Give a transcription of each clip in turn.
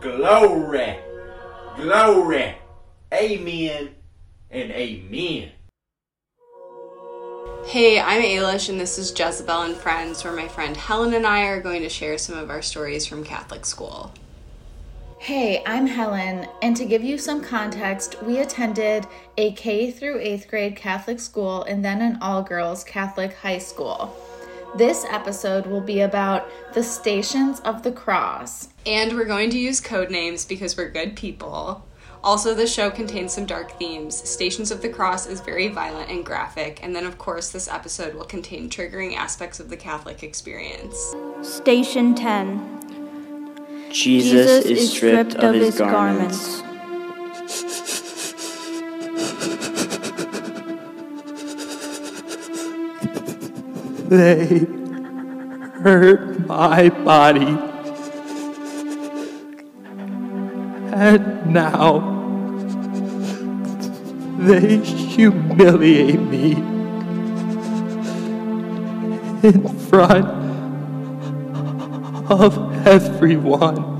Glory. Glory. Amen and amen. Hey, I'm Ailish, and this is Jezebel and Friends, where my friend Helen and I are going to share some of our stories from Catholic school. Hey, I'm Helen, and to give you some context, we attended a K through 8th grade Catholic school and then an all girls Catholic high school. This episode will be about the Stations of the Cross. And we're going to use code names because we're good people. Also, the show contains some dark themes. Stations of the Cross is very violent and graphic, and then, of course, this episode will contain triggering aspects of the Catholic experience. Station 10 Jesus, is stripped of his garments. They hurt my body. And now they humiliate me in front of everyone.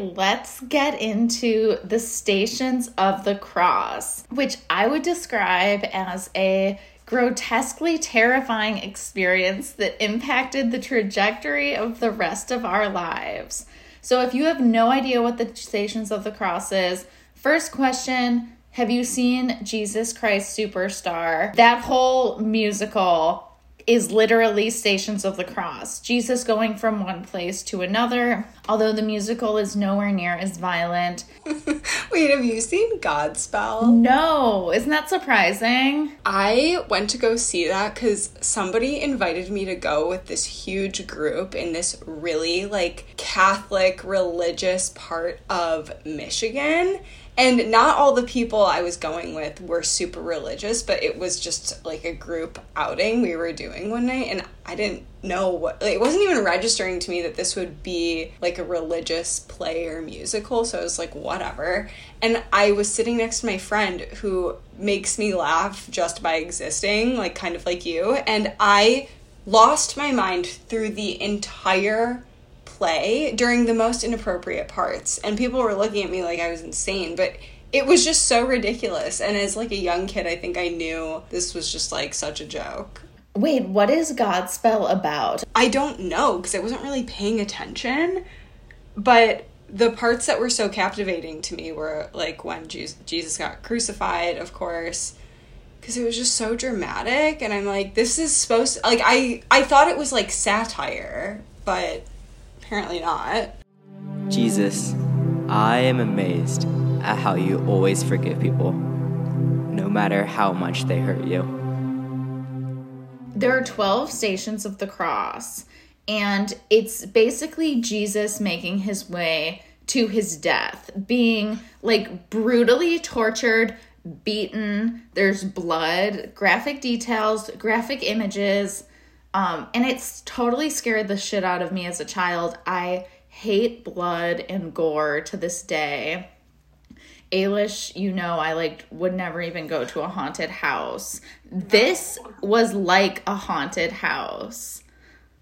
Let's get into the Stations of the Cross, which I would describe as a grotesquely terrifying experience that impacted the trajectory of the rest of our lives. So, if you have no idea what the Stations of the Cross is, first question Have you seen Jesus Christ Superstar? That whole musical is literally Stations of the Cross. Jesus going from one place to another, although the musical is nowhere near as violent. Wait, have you seen Godspell? No, isn't that surprising? I went to go see that because somebody invited me to go with this huge group in this really like Catholic religious part of Michigan. And not all the people I was going with were super religious, but it was just like a group outing we were doing one night. And I didn't know what, like, it wasn't even registering to me that this would be like a religious play or musical. So I was like, whatever. And I was sitting next to my friend who makes me laugh just by existing, like, kind of like you. And I lost my mind through the entire play during the most inappropriate parts and people were looking at me like I was insane but it was just so ridiculous and as like a young kid I think I knew this was just like such a joke. Wait, what is Godspell about? I don't know because I wasn't really paying attention but the parts that were so captivating to me were like when Jesus got crucified, of course, because it was just so dramatic and i'm like this is supposed to, like i i thought it was like satire but apparently not Jesus, I am amazed at how you always forgive people, no matter how much they hurt you. There are 12 stations of the cross, and it's basically Jesus making his way to his death, being like brutally tortured, beaten. There's blood, graphic details, graphic images. Um, and it's totally scared the shit out of me as a child. I hate blood and gore to this day. Ailish, you know, I like would never even go to a haunted house. This was like a haunted house.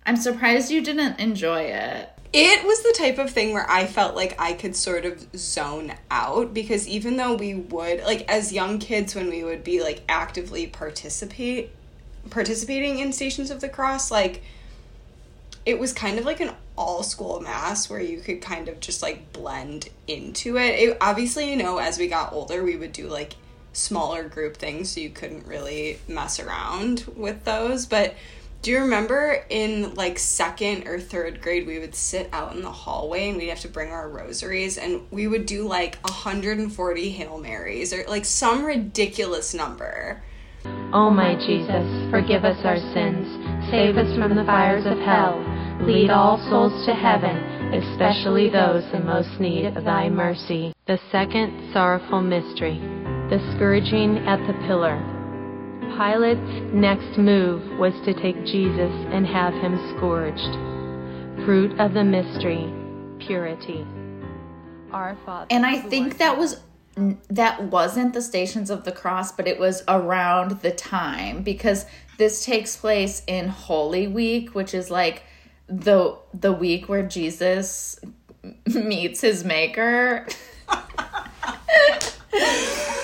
I'm surprised you didn't enjoy it. It was the type of thing where I felt like I could sort of zone out because even though we would like as young kids when we would be like actively participate participating in Stations of the Cross, like it was kind of like an all school mass where you could kind of just like blend into it. it. Obviously, you know, as we got older, we would do like smaller group things, so you couldn't really mess around with those. But do you remember in like second or third grade, we would sit out in the hallway and we'd have to bring our rosaries and we would do like 140 Hail Marys or like some ridiculous number. O my Jesus, forgive us our sins, save us from the fires of hell, lead all souls to heaven, especially those in most need of thy mercy. The second sorrowful mystery, the scourging at the pillar. Pilate's next move was to take Jesus and have him scourged. Fruit of the mystery, purity. Our Father. And I think that was that wasn't the Stations of the Cross, but it was around the time because this takes place in Holy Week, which is like the the week where Jesus meets his maker.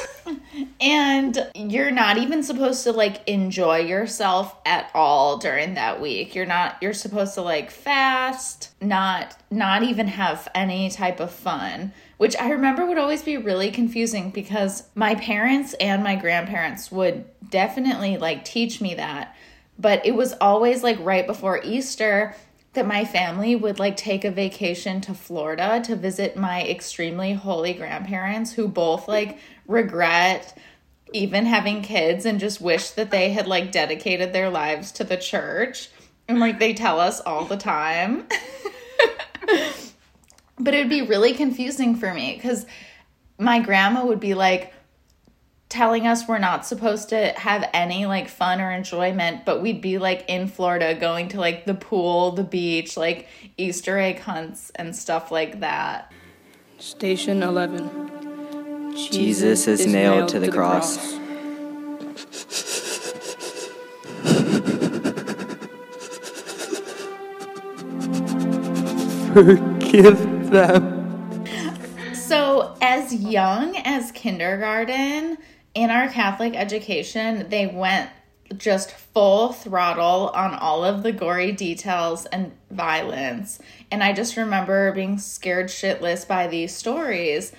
and you're not even supposed to like enjoy yourself at all during that week. You're not you're supposed to like fast not not even have any type of fun which i remember would always be really confusing because my parents and my grandparents would definitely like teach me that. But it was always like right before easter that my family would like take a vacation to Florida to visit my extremely holy grandparents who both like regret even having kids and just wish that they had like dedicated their lives to the church. And like they tell us all the time. but it'd be really confusing for me because my grandma would be like, telling us we're not supposed to have any like fun or enjoyment, but we'd be like in Florida going to like the pool, the beach, like Easter egg hunts and stuff like that. Station 11. Jesus is nailed to the cross. Forgive them. So, as young as kindergarten, in our Catholic education, they went just full throttle on all of the gory details and violence. And I just remember being scared shitless by these stories.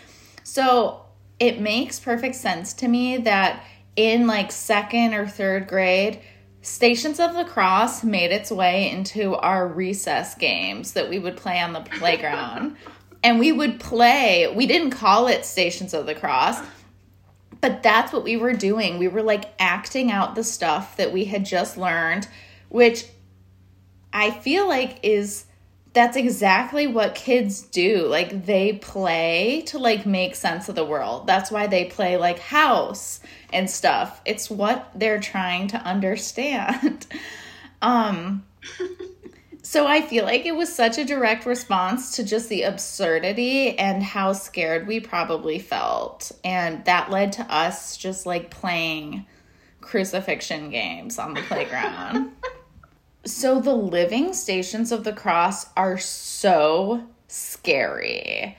So it makes perfect sense to me that in like second or third grade, Stations of the Cross made its way into our recess games that we would play on the playground. and we would play, we didn't call it Stations of the Cross but that's what we were doing. We were like acting out the stuff that we had just learned, which I feel like is that's exactly what kids do. Like they play to like make sense of the world. That's why they play like house and stuff. It's what they're trying to understand. um so I feel like it was such a direct response to just the absurdity and how scared we probably felt. And that led to us just like playing crucifixion games on the playground. so the living stations of the cross are so scary.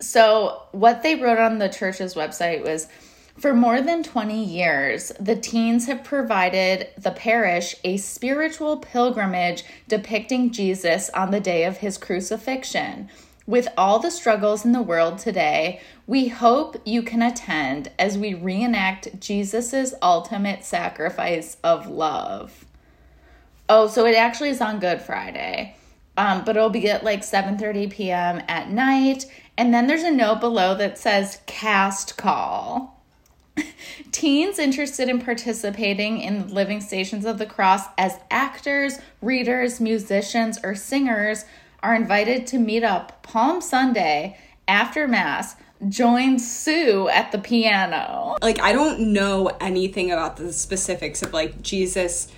So what they wrote on the church's website was for more than 20 years, the teens have provided the parish a spiritual pilgrimage depicting Jesus on the day of his crucifixion. With all the struggles in the world today, we hope you can attend as we reenact Jesus' ultimate sacrifice of love. Oh, so it actually is on Good Friday. Um, but it'll be at like 7:30 p.m. at night. And then there's a note below that says cast call. Teens interested in participating in the Living Stations of the Cross as actors, readers, musicians, or singers are invited to meet up Palm Sunday after Mass. Join Sue at the piano. Like, I don't know anything about the specifics of like Jesus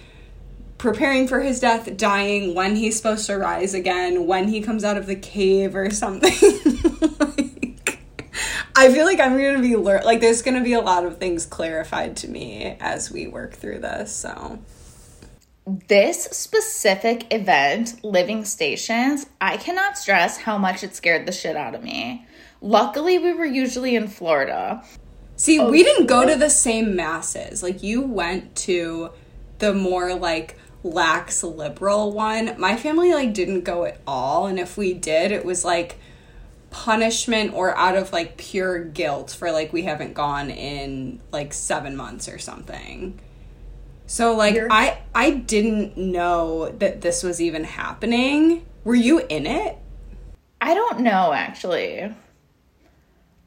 preparing for his death, dying, when he's supposed to rise again, when he comes out of the cave or something. I feel like I'm going to be lear- like there's going to be a lot of things clarified to me as we work through this. So this specific event, Living Stations, I cannot stress how much it scared the shit out of me. Luckily, we were usually in Florida. See, oh, we didn't go to the same masses. Like you went to the more like lax liberal one. My family like didn't go at all, and if we did, it was like punishment or out of like pure guilt for like we haven't gone in like 7 months or something. So like You're- I I didn't know that this was even happening. Were you in it? I don't know actually.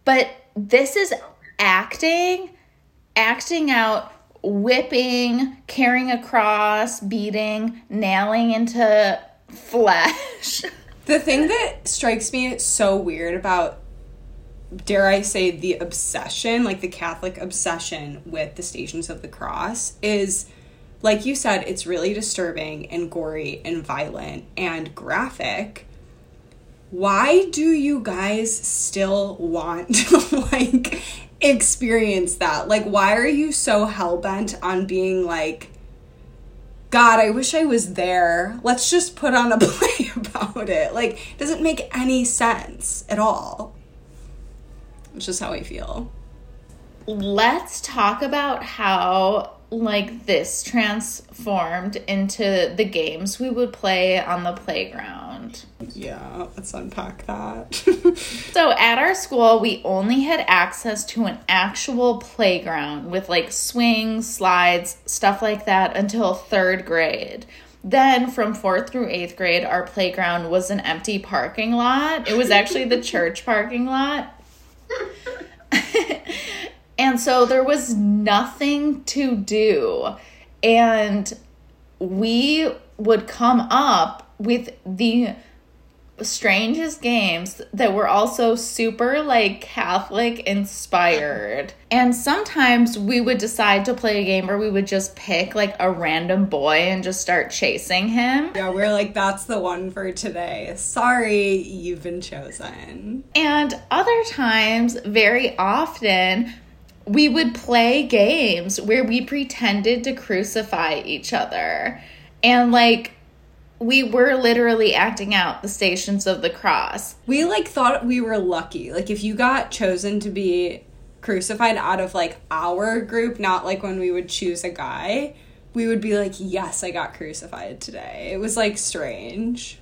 But this is acting acting out whipping, carrying across, beating, nailing into flesh. The thing that strikes me so weird about dare I say the obsession, like the Catholic obsession with the Stations of the Cross is like you said it's really disturbing and gory and violent and graphic. Why do you guys still want like experience that? Like why are you so hell bent on being like God, I wish I was there. Let's just put on a play about it. Like, it doesn't make any sense at all. It's just how I feel. let's talk about how like this transformed into the games we would play on the playground. Yeah, let's unpack that. So at our school, we only had access to an actual playground with like swings, slides, stuff like that until third grade. Then from fourth through eighth grade, our playground was an empty parking lot. It was actually the church parking lot. and so there was nothing to do. And we would come up with the strangest games that were also super like Catholic inspired. And sometimes we would decide to play a game where we would just pick like a random boy and just start chasing him. yeah, we're like, that's the one for today. Sorry, you've been chosen. And other times, very often, we would play games where we pretended to crucify each other. And like, we were literally acting out the stations of the cross. We like thought we were lucky. Like, if you got chosen to be crucified out of like our group, not like when we would choose a guy, we would be like, yes, I got crucified today. It was like strange.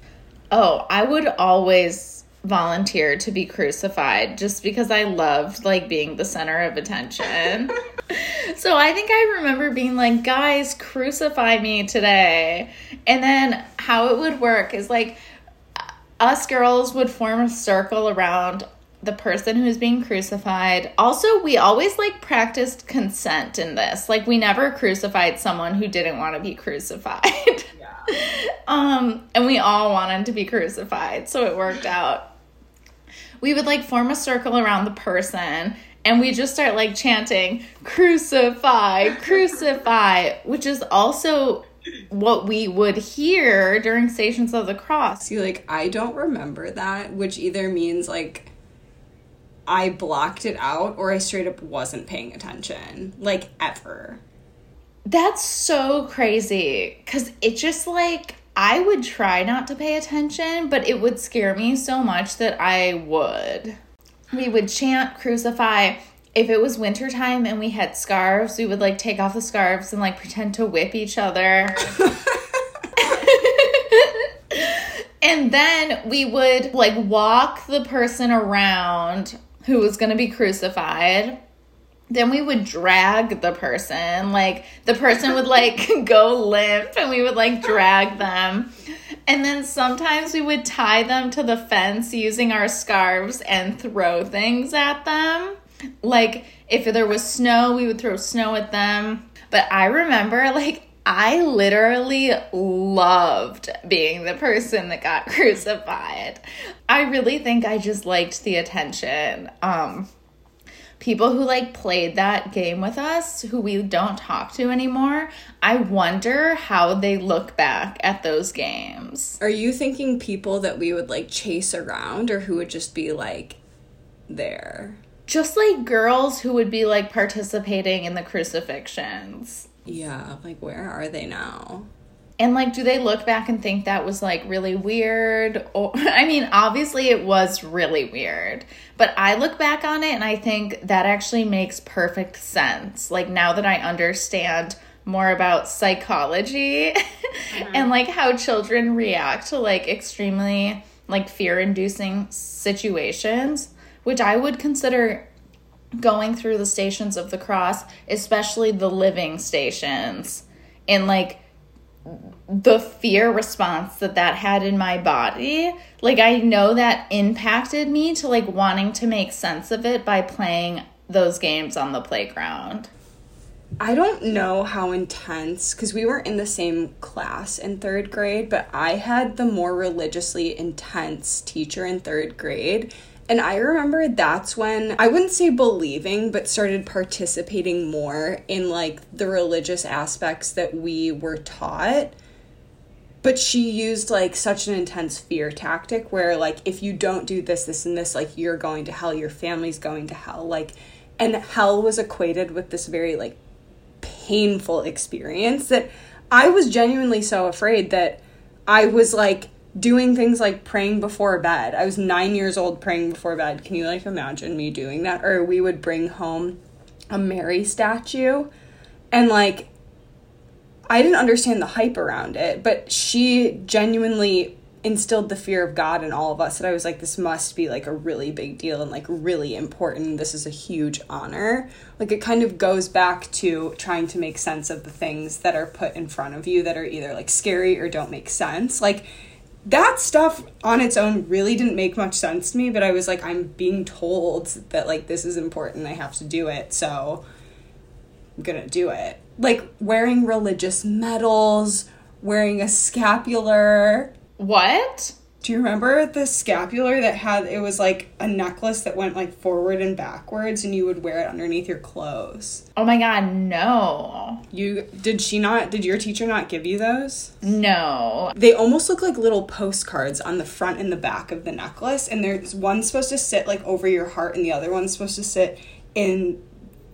Oh, I would always volunteer to be crucified just because I loved like being the center of attention. so I think I remember being like, guys, crucify me today. And then how it would work is like us girls would form a circle around the person who's being crucified. Also, we always like practiced consent in this. Like we never crucified someone who didn't want to be crucified. Yeah. um and we all wanted to be crucified, so it worked out. We would like form a circle around the person and we just start like chanting crucify, crucify, which is also what we would hear during Stations of the Cross. See, like, I don't remember that, which either means like I blocked it out or I straight up wasn't paying attention. Like, ever. That's so crazy because it just like I would try not to pay attention, but it would scare me so much that I would. We would chant crucify. If it was wintertime and we had scarves, we would like take off the scarves and like pretend to whip each other. and then we would like walk the person around who was going to be crucified then we would drag the person like the person would like go limp and we would like drag them and then sometimes we would tie them to the fence using our scarves and throw things at them like if there was snow we would throw snow at them but i remember like I literally loved being the person that got crucified. I really think I just liked the attention. Um people who like played that game with us who we don't talk to anymore i wonder how they look back at those games Are you thinking people that we would like chase around or who would just be like there? just like girls who would be like participating in the crucifixions Yeah, like where are they now? And like do they look back and think that was like really weird? Or i mean obviously it was really weird but i look back on it and i think that actually makes perfect sense. Like now that i understand more about psychology and mm-hmm. like how children react to like extremely like fear inducing situations which i would consider going through the stations of the cross especially the living stations and like the fear response that that had in my body like i know that impacted me to like wanting to make sense of it by playing those games on the playground I don't know how intense because we were in the same class in third grade, but I had the more religiously intense teacher in third grade. And I remember that's when I wouldn't say believing, but started participating more in like the religious aspects that we were taught. But she used like such an intense fear tactic where like if you don't do this, this, and this, like you're going to hell, your family's going to hell. Like, and hell was equated with this very like painful experience that I was genuinely so afraid that I was like doing things like praying before bed. I was nine years old praying before bed. Can you like imagine me doing that? Or we would bring home a Mary statue and like I didn't understand the hype around it, but she genuinely instilled the fear of God in all of us that I was like, this must be like a really big deal and like really important. This is a huge honor. Like it kind of goes back to trying to make sense of the things that are put in front of you that are either like scary or don't make sense. Like that stuff on its own really didn't make much sense to me, but I was like, I'm being told that like this is important. I have to do it. So I'm gonna do it. Like wearing religious medals, wearing a scapular. What? Do you remember the scapular that had it was like a necklace that went like forward and backwards and you would wear it underneath your clothes? Oh my god, no. You did she not did your teacher not give you those? No. They almost look like little postcards on the front and the back of the necklace and there's one supposed to sit like over your heart and the other one's supposed to sit in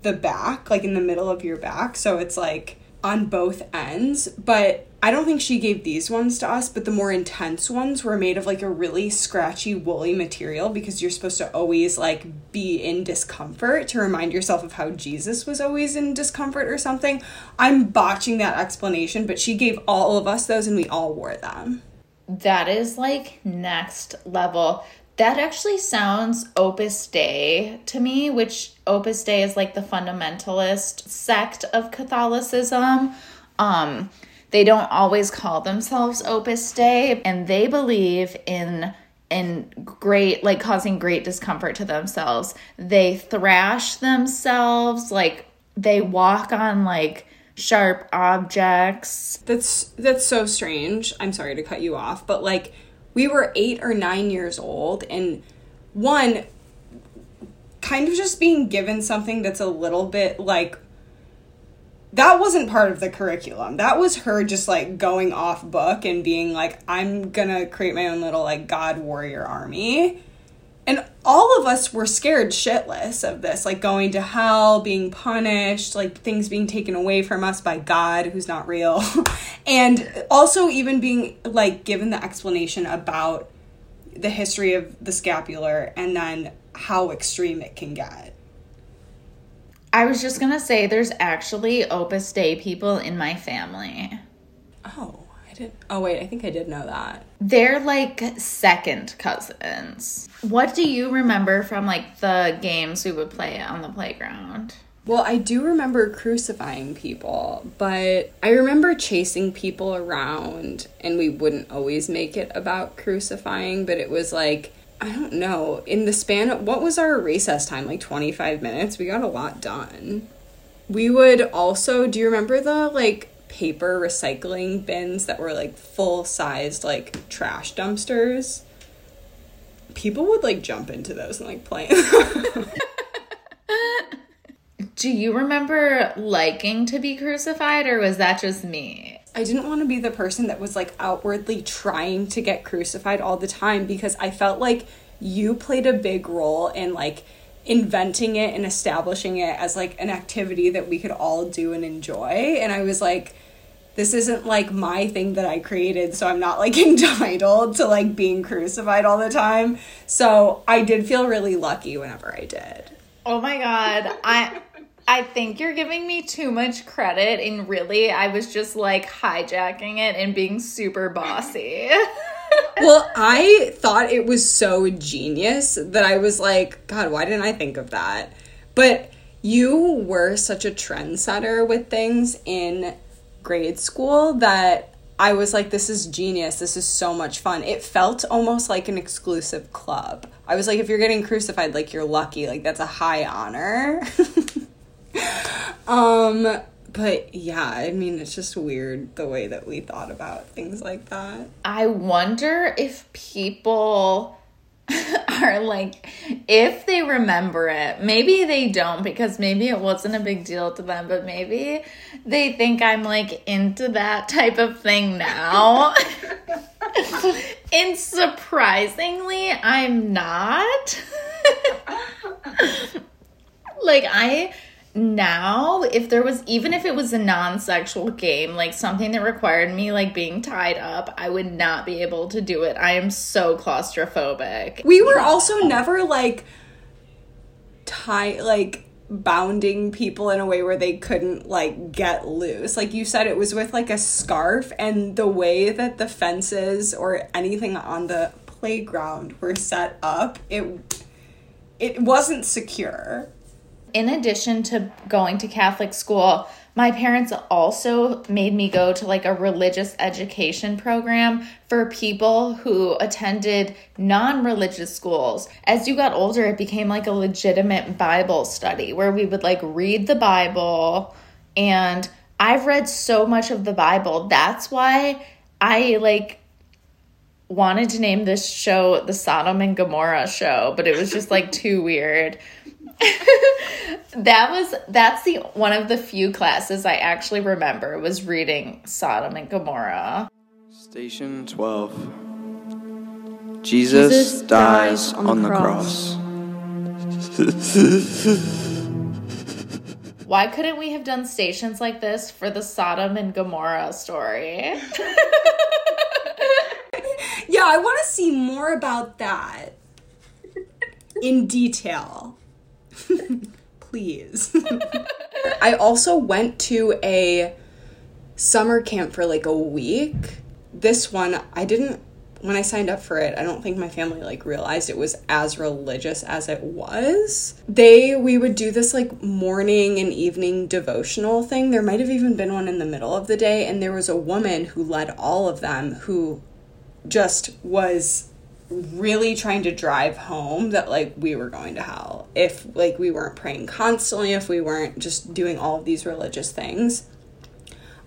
the back, like in the middle of your back. So it's like on both ends. But I don't think she gave these ones to us, but the more intense ones were made of like a really scratchy, woolly material because you're supposed to always like be in discomfort to remind yourself of how Jesus was always in discomfort or something. I'm botching that explanation, but she gave all of us those and we all wore them. That is like next level. That actually sounds Opus Dei to me, which Opus Dei is like the fundamentalist sect of Catholicism. Um, they don't always call themselves Opus Dei, and they believe in in great like causing great discomfort to themselves. They thrash themselves, like they walk on like sharp objects. That's that's so strange. I'm sorry to cut you off, but like we were 8 or 9 years old and one kind of just being given something that's a little bit like that wasn't part of the curriculum. That was her just like going off book and being like, I'm gonna create my own little like God warrior army. And all of us were scared shitless of this, like going to hell, being punished, like things being taken away from us by God, who's not real. and also even being like given the explanation about the history of the scapular and then how extreme it can get. I was just gonna say there's actually Opus Dei people in my family. Oh, didn't. Oh, wait, I think I did know that. They're like second cousins. What do you remember from like the games we would play on the playground? Well, I do remember crucifying people, but I remember chasing people around, and we wouldn't always make it about crucifying, but it was like, I don't know, in the span of what was our recess time? Like 25 minutes? We got a lot done. We would also, do you remember the like paper recycling bins that were like full sized like trash dumpsters? People would like jump into those and like play. Do you remember liking to be crucified, or was that just me? I didn't want to be the person that was like outwardly trying to get crucified all the time because I felt like you played a big role in like inventing it and establishing it as like an activity that we could all do and enjoy. And I was like, this isn't like my thing that I created, so I'm not like entitled to like being crucified all the time. So I did feel really lucky whenever I did. Oh my god, I I think you're giving me too much credit and really I was just like hijacking it and being super bossy. well, I thought it was so genius that I was like, God, why didn't I think of that? But you were such a trendsetter with things in grade school that I was like, this is genius. This is so much fun. It felt almost like an exclusive club. I was like, if you're getting crucified, like, you're lucky. Like, that's a high honor. um, but yeah, I mean, it's just weird the way that we thought about things like that. I wonder if people are like, if they remember it, maybe they don't because maybe it wasn't a big deal to them, but maybe they think I'm like into that type of thing now. and surprisingly, I'm not. like, I now if there was even if it was a non-sexual game like something that required me like being tied up i would not be able to do it i am so claustrophobic We were also never like tie like bounding people in a way where they couldn't like get loose. Like you said it was with like a scarf and the way that the fences or anything on the playground were set up, it it wasn't secure. In addition to going to Catholic school, my parents also made me go to like a religious education program for people who attended non religious schools. As you got older, it became like a legitimate Bible study where we would like read the Bible. And I've read so much of the Bible. That's why I like wanted to name this show the Sodom and Gomorrah show, but it was just like too weird. that was that's the one of the few classes I actually remember was reading Sodom and Gomorrah. Station 12. Jesus, Jesus dies dies on, the cross. Why couldn't we have done stations like this for the Sodom and Gomorrah story? Yeah, I want to see more about that in detail. Please. I also went to a summer camp for like a week. This one, I didn't when I signed up for it, I don't think my family like realized it was as religious as it was. They we would do this like morning and evening devotional thing. There might have even been one in the middle of the day and there was a woman who led all of them who just was really trying to drive home that like we were going to hell. If like we weren't praying constantly if we weren't just doing all of these religious things.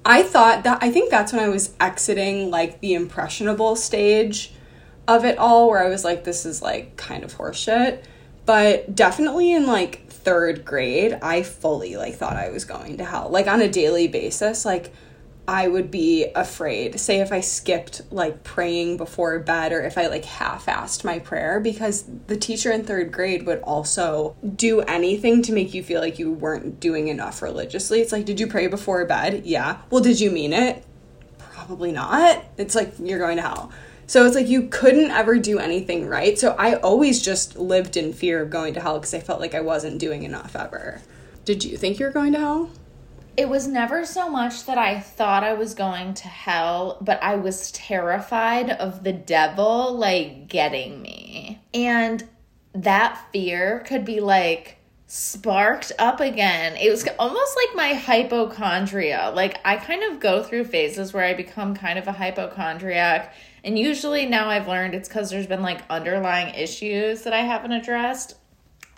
I thought that i think that's when i was exiting like the impressionable stage of it all where i was like this is like kind of horseshit. But definitely in like third grade i fully like thought i was going to hell. Like on a daily basis like I would be afraid. Say if I skipped like praying before bed or if I like half assed my prayer because the teacher in third grade would also do anything to make you feel like you weren't doing enough religiously. It's like, did you pray before bed? Yeah. Well, did you mean it? Probably not. It's like you're going to hell. So it's like you couldn't ever do anything right. So I always just lived in fear of going to hell because I felt like I wasn't doing enough ever. Did you think you were going to hell? It was never so much that I thought I was going to hell, but I was terrified of the devil like getting me. And that fear could be like sparked up again. It was almost like my hypochondria. Like I kind of go through phases where I become kind of a hypochondriac. And usually now I've learned it's because there's been like underlying issues that I haven't addressed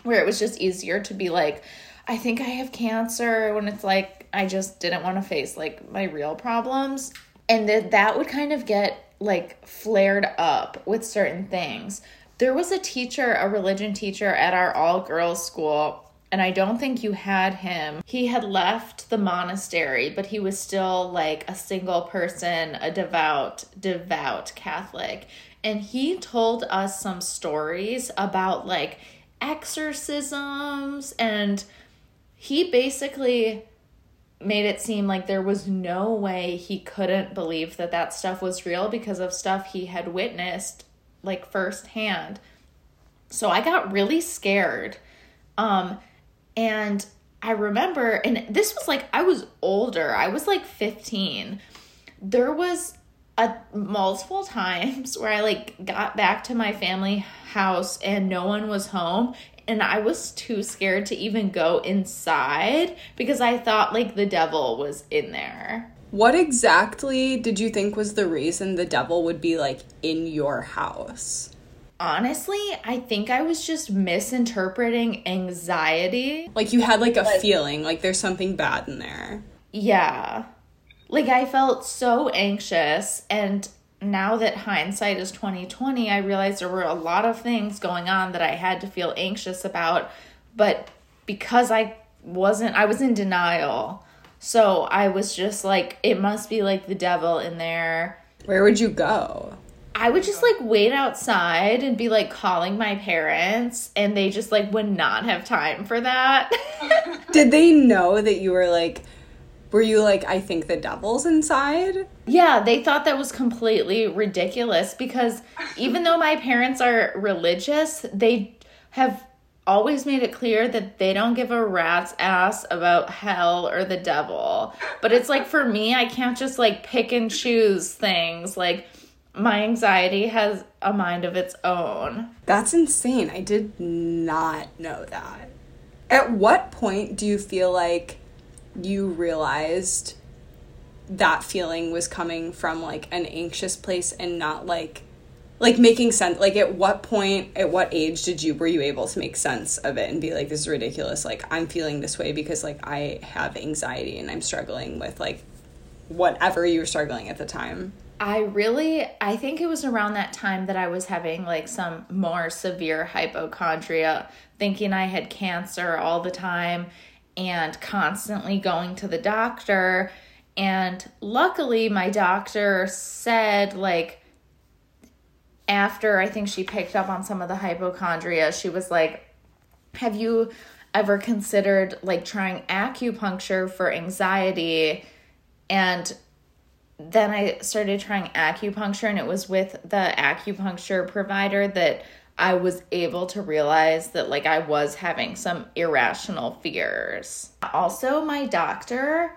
where it was just easier to be like, I think I have cancer when it's like I just didn't want to face like my real problems. And that that would kind of get like flared up with certain things. There was a teacher, a religion teacher at our all girls school, and I don't think you had him. He had left the monastery, but he was still like a single person, a devout, devout Catholic. And he told us some stories about like exorcisms and he basically made it seem like there was no way he couldn't believe that that stuff was real because of stuff he had witnessed like firsthand. So I got really scared. Um and I remember and this was like I was older. I was like 15. There was a multiple times where I like got back to my family house and no one was home and I was too scared to even go inside because I thought like the devil was in there. What exactly did you think was the reason the devil would be like in your house? Honestly, I think I was just misinterpreting anxiety. Like you had like a feeling like there's something bad in there. Yeah. Like I felt so anxious and now that hindsight is 2020, I realized there were a lot of things going on that I had to feel anxious about, but because I wasn't I was in denial. So I was just like it must be like the devil in there. Where would you go? I would just like wait outside and be like calling my parents, and they just like would not have time for that. Did they know that you were like, were you like, I think the devil's inside? yeah, they thought that was completely ridiculous because even though my parents are religious, they have always made it clear that they don't give a rat's ass about hell or the devil. But it's like for me, I can't just like pick and choose things. Like my anxiety has a mind of its own. That's insane. I did not know that. At what point do you feel like you realized that feeling was coming from like an anxious place and not like like making sense like at what point at what age did you were you able to make sense of it and be like this is ridiculous. Like i'm feeling this way because like i have anxiety and i'm struggling with like whatever you were struggling at the time I really, I think it was around that time that I was having like some more severe hypochondria, thinking I had cancer all the time and constantly going to the doctor. And luckily, my doctor said, like, after I think she picked up on some of the hypochondria, she was like, Have you ever considered like trying acupuncture for anxiety? And then I started trying acupuncture, and it was with the acupuncture provider that I was able to realize that like I was having some irrational fears. Also, my doctor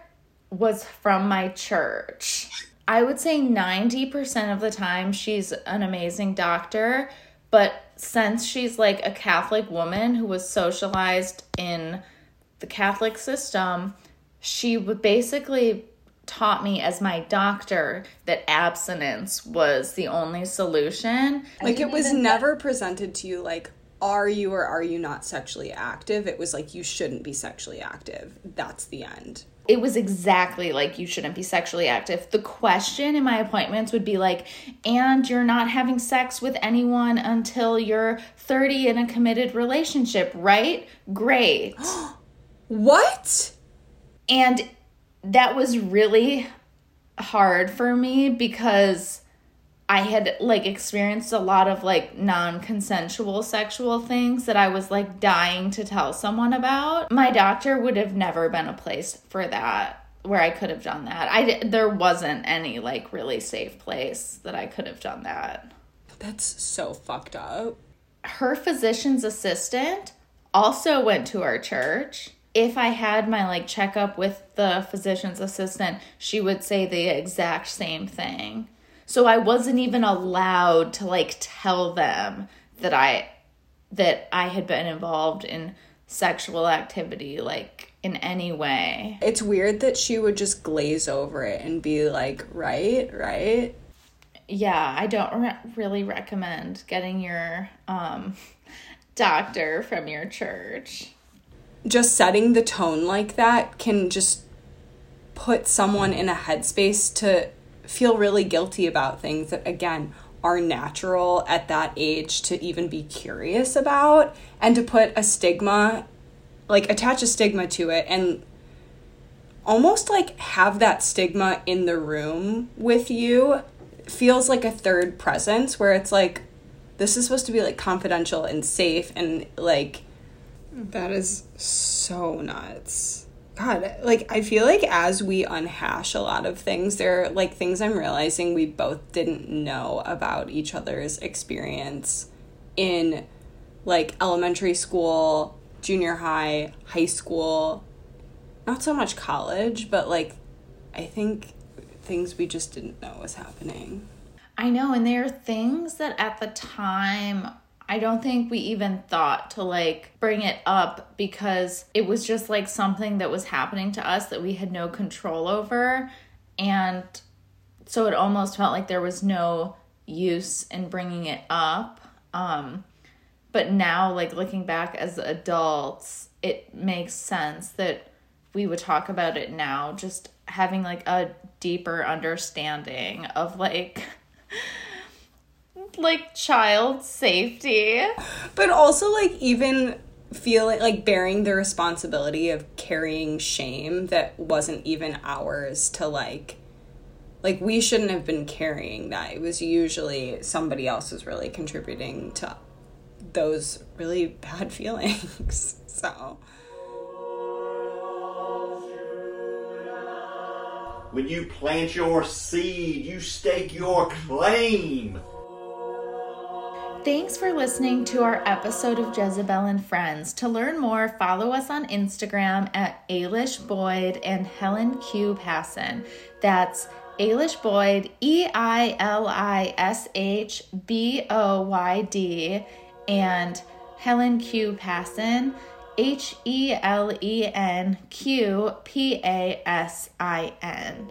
was from my church. I would say 90% of the time she's an amazing doctor, but since she's like a Catholic woman who was socialized in the Catholic system, she would basically taught me as my doctor that abstinence was the only solution. like it was never presented to you like are you or are you not sexually active it was like you shouldn't be sexually active that's the end It was exactly like you shouldn't be sexually active. The question in my appointments would be like, and you're not having sex with anyone until you're 30 in a committed relationship, right? Great. what And that was really hard for me because I had like experienced a lot of like non-consensual sexual things that I was like dying to tell someone about. My doctor would have never been a place for that where I could have done that. I there wasn't any like really safe place that I could have done that. that's so fucked up Her physician's assistant also went to our church. If I had my like checkup with the physician's assistant, she would say the exact same thing. So I wasn't even allowed to like tell them that I that I had been involved in sexual activity like in any way. it's weird that she would just glaze over it and be like right right Yeah, I don't re- really recommend getting your um doctor from your church. Just setting the tone like that can just put someone in a headspace to feel really guilty about things that again are natural at that age to even be curious about and to put a stigma like attach a stigma to it and almost like have that stigma in the room with you feels like a third presence where it's like this is supposed to be like confidential and safe and like that is so nuts. God, like I feel like as we unhash a lot of things, there are like things I'm realizing we both didn't know about each other's experience in like elementary school, junior high, high school, not so much college, but like I think things we just didn't know was happening. I know, and there are things that at the time I don't think we even thought to like bring it up because it was just like something that was happening to us that we had no control over. And so it almost felt like there was no use in bringing it up. Um, but now, like looking back as adults, it makes sense that we would talk about it now, just having like a deeper understanding of like like child safety. but also like even feeling like bearing the responsibility of carrying shame that wasn't even ours to like like we shouldn't have been carrying that. It was usually somebody else was really contributing to those really bad feelings. so When you plant your seed, you stake your claim. Thanks for listening to our episode of Jezebel and Friends. To learn more, follow us on Instagram at Eilish Boyd and Helen Q. Pasin. That's Eilish Boyd, E I L I S H B O Y D, and Helen Q. Pasin, H E L E N Q P A S I N.